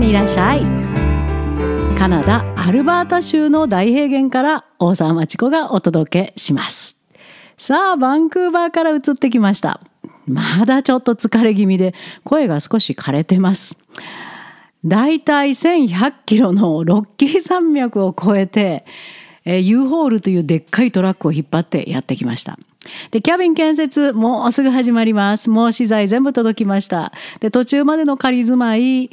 にいらっしゃいカナダアルバータ州の大平原から大沢町子がお届けしますさあバンクーバーから移ってきましたまだちょっと疲れ気味で声が少し枯れてますだいたい1100キロのロッキー山脈を越えて、えー、U ホールというでっかいトラックを引っ張ってやってきました。で、キャビン建設、もうすぐ始まります。もう資材全部届きました。で、途中までの仮住まい、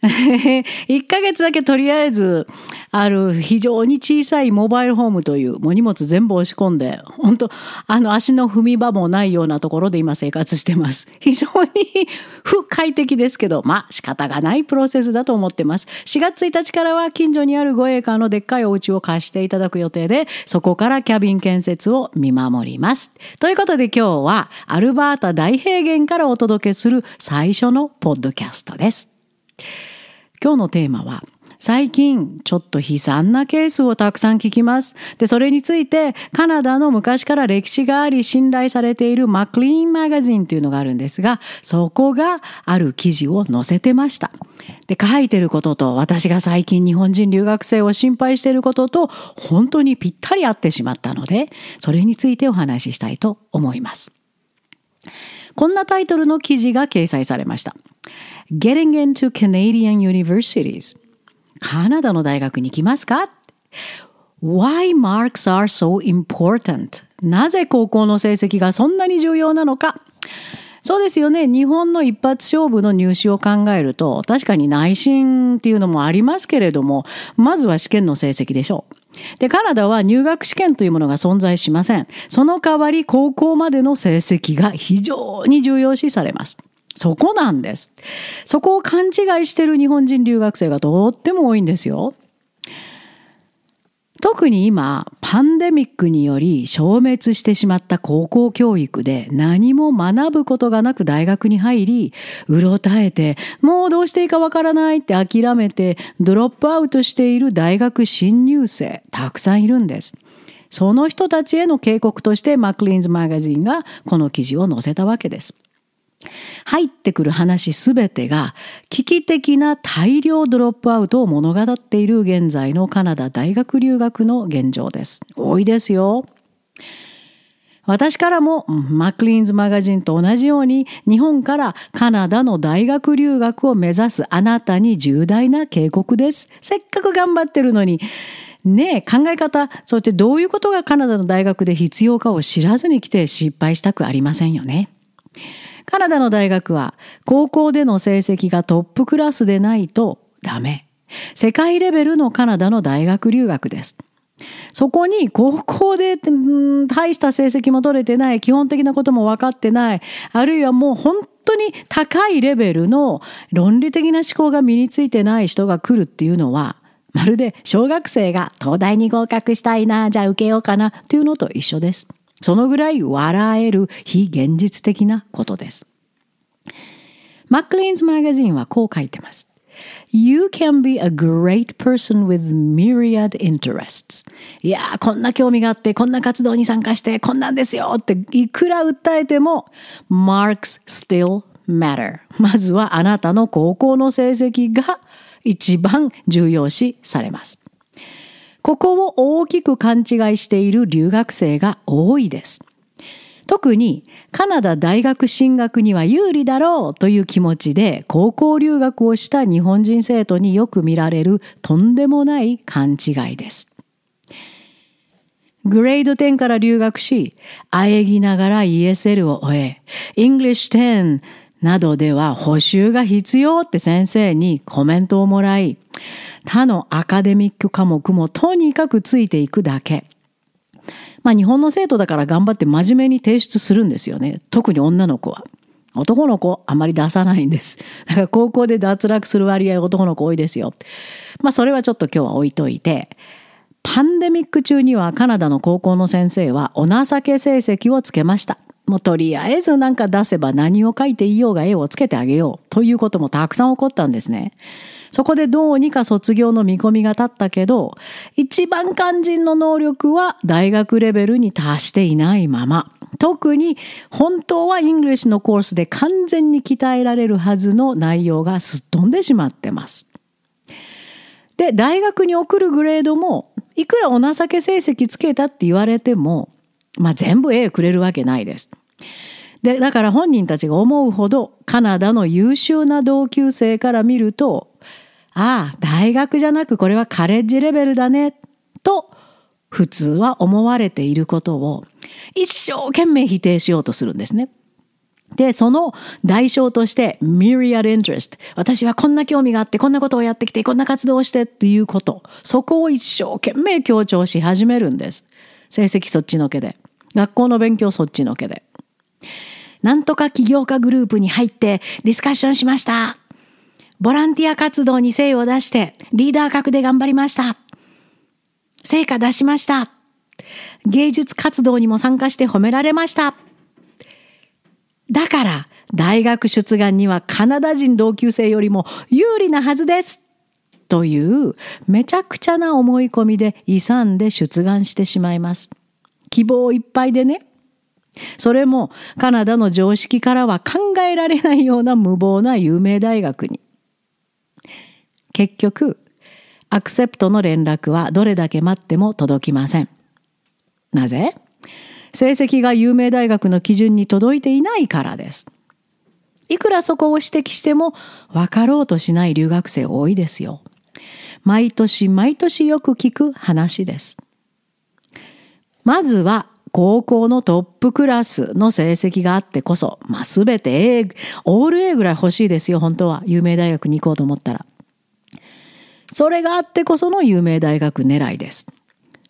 1ヶ月だけとりあえず、ある非常に小さいモバイルホームという、もう荷物全部押し込んで、本当あの足の踏み場もないようなところで今生活してます。非常に不快適ですけど、まあ仕方がないプロセスだと思ってます。4月1日からは近所にある5エーカーのでっかいお家を貸していただく予定で、そこからキャビン建設を見守ります。ということで今日はアルバータ大平原からお届けする最初のポッドキャストです。今日のテーマは最近ちょっと悲惨なケースをたくさん聞きます。で、それについてカナダの昔から歴史があり信頼されているマクリーンマガジンというのがあるんですが、そこがある記事を載せてました。で、書いてることと私が最近日本人留学生を心配していることと本当にぴったり合ってしまったので、それについてお話ししたいと思います。こんなタイトルの記事が掲載されました。Getting into Canadian Universities カナダの大学に行きますか ?Why marks are so important? なぜ高校の成績がそんなに重要なのか?そうですよね。日本の一発勝負の入試を考えると、確かに内心っていうのもありますけれども、まずは試験の成績でしょう。で、カナダは入学試験というものが存在しません。その代わり高校までの成績が非常に重要視されます。そこなんです。そこを勘違いしてる日本人留学生がとっても多いんですよ。特に今、パンデミックにより消滅してしまった高校教育で何も学ぶことがなく大学に入り、うろたえて、もうどうしていいかわからないって諦めて、ドロップアウトしている大学新入生、たくさんいるんです。その人たちへの警告としてマクリーンズマガジンがこの記事を載せたわけです。入ってくる話すべてが危機的な大量ドロップアウトを物語っている現在のカナダ大学留学の現状です。多いですよ。私からもマクリーンズマガジンと同じように日本からカナダの大学留学を目指すあなたに重大な警告です。せっかく頑張ってるのにねえ考え方、そしてどういうことがカナダの大学で必要かを知らずに来て失敗したくありませんよね。カナダの大学は高校での成績がトップクラスでないとダメ。世界レベルのカナダの大学留学です。そこに高校で大した成績も取れてない、基本的なことも分かってない、あるいはもう本当に高いレベルの論理的な思考が身についてない人が来るっていうのは、まるで小学生が東大に合格したいな、じゃあ受けようかなっていうのと一緒です。そのぐらい笑える非現実的なことです。マックリーンズマガジンはこう書いてます。You can be a great person with myriad interests. いやー、こんな興味があって、こんな活動に参加して、こんなんですよっていくら訴えても、marks still matter. まずはあなたの高校の成績が一番重要視されます。ここを大きく勘違いしている留学生が多いです。特にカナダ大学進学には有利だろうという気持ちで高校留学をした日本人生徒によく見られるとんでもない勘違いです。グレード10から留学し、喘ぎながら ESL を終え、English 10などでは補習が必要って先生にコメントをもらい、他のアカデミック科目もとにかくついていくだけ。まあ日本の生徒だから頑張って真面目に提出するんですよね。特に女の子は。男の子あまり出さないんです。だから高校で脱落する割合男の子多いですよ。まあそれはちょっと今日は置いといて、パンデミック中にはカナダの高校の先生はお情け成績をつけました。もうとりあえず何か出せば何を書いていようが A をつけてあげようということもたくさん起こったんですね。そこでどうにか卒業の見込みが立ったけど、一番肝心の能力は大学レベルに達していないまま、特に本当は English のコースで完全に鍛えられるはずの内容がすっ飛んでしまってます。で大学に送るグレードもいくらお情け成績つけたって言われても、まあ、全部 A くれるわけないです。でだから本人たちが思うほどカナダの優秀な同級生から見るとああ大学じゃなくこれはカレッジレベルだねと普通は思われていることを一生懸命否定しようとするんですね。で、その代償として、myriad interest。私はこんな興味があって、こんなことをやってきて、こんな活動をしてっていうこと。そこを一生懸命強調し始めるんです。成績そっちのけで。学校の勉強そっちのけで。なんとか起業家グループに入ってディスカッションしました。ボランティア活動に精を出してリーダー格で頑張りました。成果出しました。芸術活動にも参加して褒められました。だから大学出願にはカナダ人同級生よりも有利なはずですというめちゃくちゃな思い込みで勇んで出願してしまいます。希望いっぱいでね。それもカナダの常識からは考えられないような無謀な有名大学に。結局、アクセプトの連絡はどれだけ待っても届きません。なぜ？成績が有名大学の基準に届いていないからです。いくらそこを指摘しても分かろうとしない留学生多いですよ。毎年毎年よく聞く話です。まずは高校のトップクラスの成績があってこそ、まあ、全て A、オール A ぐらい欲しいですよ、本当は。有名大学に行こうと思ったら。それがあってこその有名大学狙いです。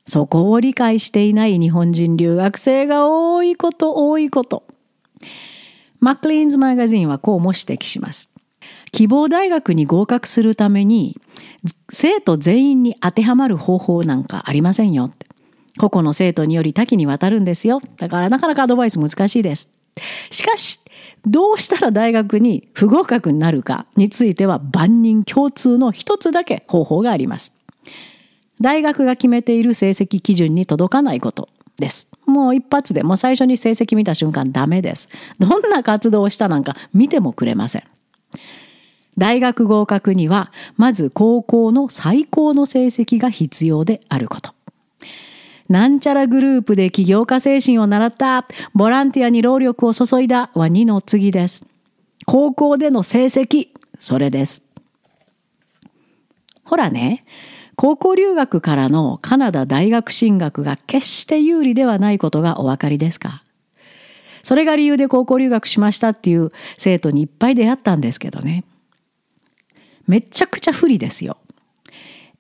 そこを理解していない日本人留学生が多いこと多いこと。マックリーンズマガジンはこうも指摘します。希望大学に合格するために生徒全員に当てはまる方法なんかありませんよ。個々の生徒により多岐にわたるんですよ。だからなかなかアドバイス難しいです。しかし、どうしたら大学に不合格になるかについては万人共通の一つだけ方法があります。大学が決めている成績基準に届かないことです。もう一発でもう最初に成績見た瞬間ダメです。どんな活動をしたなんか見てもくれません。大学合格にはまず高校の最高の成績が必要であること。なんちゃらグループで起業家精神を習った、ボランティアに労力を注いだは2の次です。高校での成績、それです。ほらね、高校留学からのカナダ大学進学が決して有利ではないことがお分かりですか？それが理由で高校留学しましたっていう生徒にいっぱい出会ったんですけどね。めちゃくちゃ不利ですよ。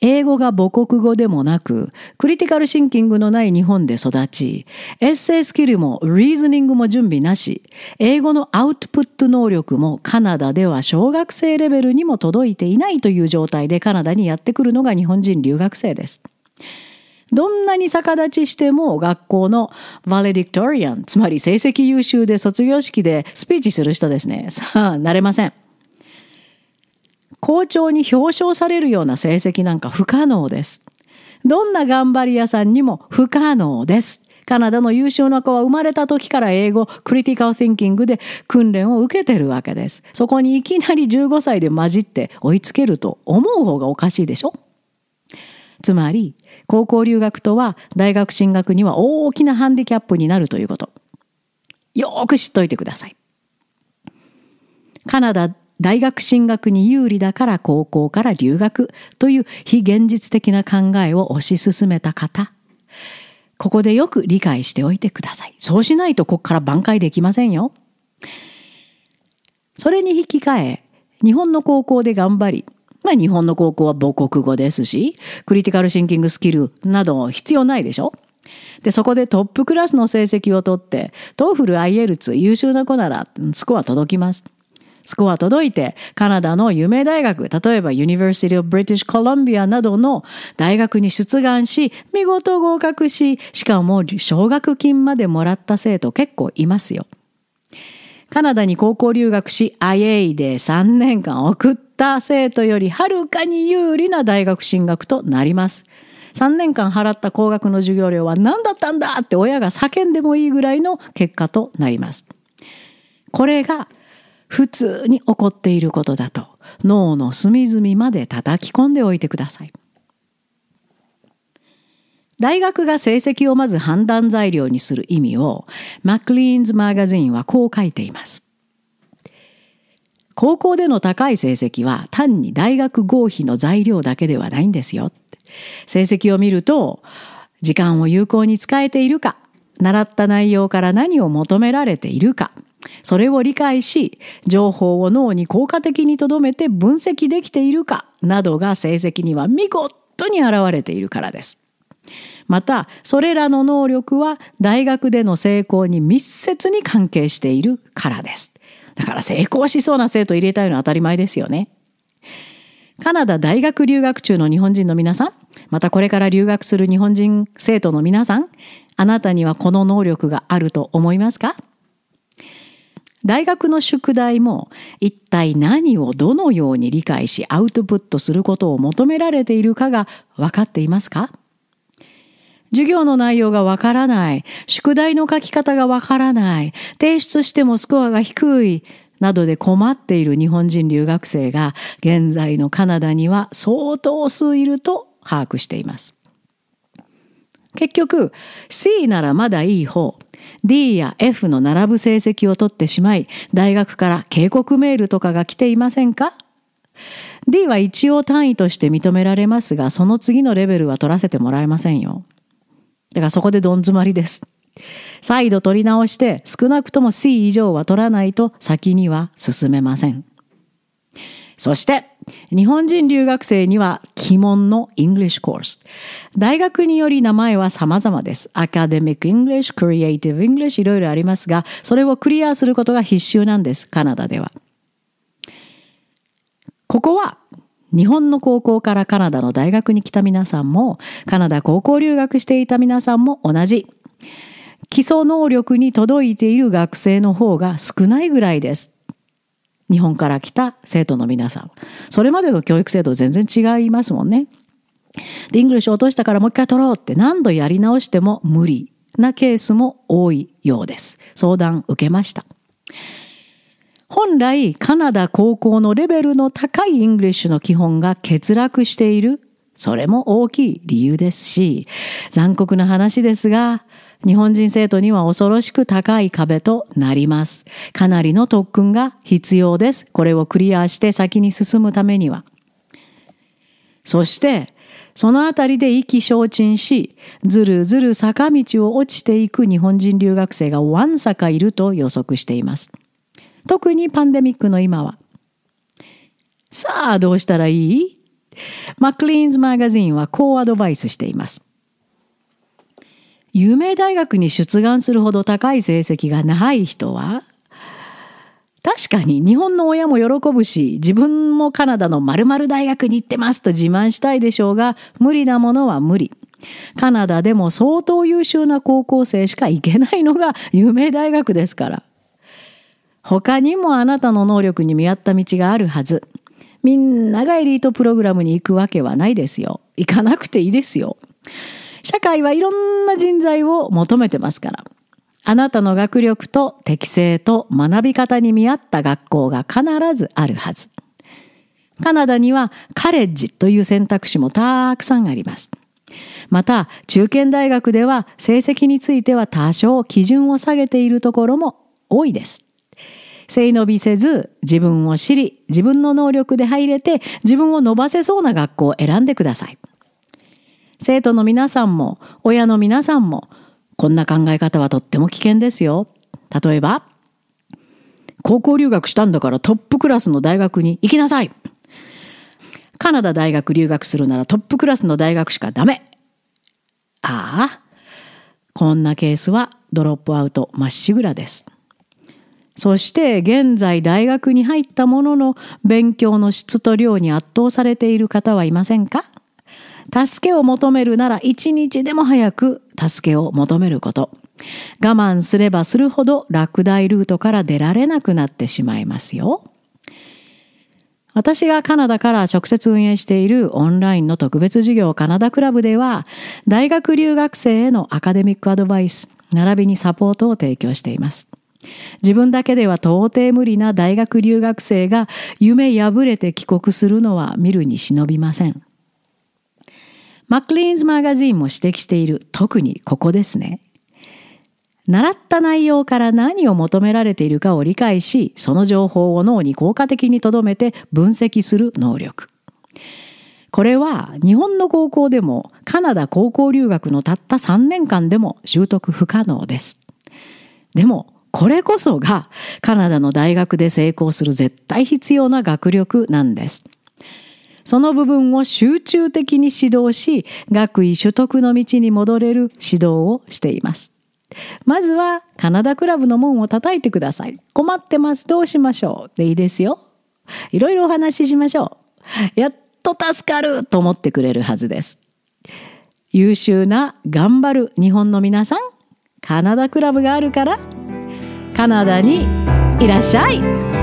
英語が母国語でもなく、クリティカルシンキングのない日本で育ち、エッセイスキルもリーズニングも準備なし、英語のアウトプット能力もカナダでは小学生レベルにも届いていないという状態でカナダにやってくるのが日本人留学生です。どんなに逆立ちしても学校のバレディクトリアン、つまり成績優秀で卒業式でスピーチする人ですね。さあ、なれません。校長に表彰されるような成績なんか不可能です。どんな頑張り屋さんにも不可能です。カナダの優秀な子は生まれた時から英語、クリティカル・シンキングで訓練を受けてるわけです。そこにいきなり15歳で混じって追いつけると思う方がおかしいでしょつまり、高校留学とは大学進学には大きなハンディキャップになるということ。よーく知っといてください。カナダ大学進学に有利だから高校から留学という非現実的な考えを推し進めた方。ここでよく理解しておいてください。そうしないとここから挽回できませんよ。それに引き換え、日本の高校で頑張り、まあ日本の高校は母国語ですし、 critical thinking skill など必要ないでしょで、そこでトップクラスの成績を取って、 TOEFL、IELTS、優秀な子ならスコア届きます。スコア届いて、カナダの有名大学、例えば University of British Columbia などの大学に出願し、見事合格し、しかも奨学金までもらった生徒結構いますよ。カナダに高校留学し、IA で3年間送った生徒よりはるかに有利な大学進学となります。3年間払った高額の授業料は何だったんだって親が叫んでもいいぐらいの結果となります。これが普通に起こっていることだと脳の隅々まで叩き込んでおいてください。大学が成績をまず判断材料にする意味をマクリーンズマガジンはこう書いています。高校での高い成績は単に大学合否の材料だけではないんですよ。成績を見ると時間を有効に使えているか習った内容から何を求められているかそれを理解し情報を脳に効果的に留めて分析できているかなどが成績には見事に現れているからです。またそれらの能力は大学での成功に密接に関係しているからです。だから成功しそうな生徒入れたいのは当たり前ですよね。カナダ大学留学中の日本人の皆さん、またこれから留学する日本人生徒の皆さん、あなたにはこの能力があると思いますか？大学の宿題も一体何をどのように理解しアウトプットすることを求められているかが分かっていますか？授業の内容がわからない、宿題の書き方がわからない、提出してもスコアが低い、などで困っている日本人留学生が現在のカナダには相当数いると把握しています。結局 C ならまだいい方 D や F の並ぶ成績を取ってしまい大学から警告メールとかが来ていませんか？D は一応単位として認められますがその次のレベルは取らせてもらえませんよ。だからそこでどん詰まりです。再度取り直して少なくとも C 以上は取らないと先には進めません。そして日本人留学生には鬼門の English コース。大学により名前は様々です。Academic English、Creative English いろいろありますが、それをクリアすることが必修なんです。カナダでは。ここは日本の高校からカナダの大学に来た皆さんも、カナダ高校留学していた皆さんも同じ。基礎能力に届いている学生の方が少ないぐらいです。日本から来た生徒の皆さん。それまでの教育制度全然違いますもんね。で、 English 落としたからもう一回取ろうって何度やり直しても無理なケースも多いようです。相談受けました。本来カナダ高校のレベルの高い English の基本が欠落している。それも大きい理由ですし、残酷な話ですが、日本人生徒には恐ろしく高い壁となります。かなりの特訓が必要です。これをクリアして先に進むためには。そして、そのあたりで意気消沈し、ずるずる坂道を落ちていく日本人留学生がわんさかいると予測しています。特にパンデミックの今は。さあ、どうしたらいい？マクリーンズマガジンはこうアドバイスしています。有名大学に出願するほど高い成績がない人は、確かに日本の親も喜ぶし、自分もカナダの〇〇大学に行ってますと自慢したいでしょうが、無理なものは無理。カナダでも相当優秀な高校生しか行けないのが 有名大学ですから。他にもあなたの能力に見合った道があるはず。みんながエリートプログラムに行くわけはないですよ。行かなくていいですよ。社会はいろんな人材を求めてますから。あなたの学力と適性と学び方に見合った学校が必ずあるはず。カナダにはカレッジという選択肢もたくさんあります。また、中堅大学では成績については多少基準を下げているところも多いです。背伸びせず自分を知り自分の能力で入れて自分を伸ばせそうな学校を選んでください。生徒の皆さんも親の皆さんもこんな考え方はとっても危険ですよ。例えば高校留学したんだからトップクラスの大学に行きなさいカナダ大学留学するならトップクラスの大学しかダメああこんなケースはドロップアウトまっしぐらです。そして現在大学に入ったものの勉強の質と量に圧倒されている方はいませんか？助けを求めるなら一日でも早く助けを求めること。我慢すればするほど落第ルートから出られなくなってしまいますよ。私がカナダから直接運営しているオンラインの特別授業カナダクラブでは大学留学生へのアカデミックアドバイス並びにサポートを提供しています。自分だけでは到底無理な大学留学生が夢破れて帰国するのは見るに忍びません。マックリーンズマガジンも指摘している特にここですね。習った内容から何を求められているかを理解し、その情報を脳に効果的に留めて分析する能力。これは日本の高校でもカナダ高校留学のたった3年間でも習得不可能です。でもこれこそがカナダの大学で成功する絶対必要な学力なんです。その部分を集中的に指導し、学位取得の道に戻れる指導をしています。まずはカナダクラブの門を叩いてください。困ってます。どうしましょう？でいいですよ。いろいろお話ししましょう。やっと助かると思ってくれるはずです。優秀な頑張る日本の皆さん、カナダクラブがあるからカナダにいらっしゃい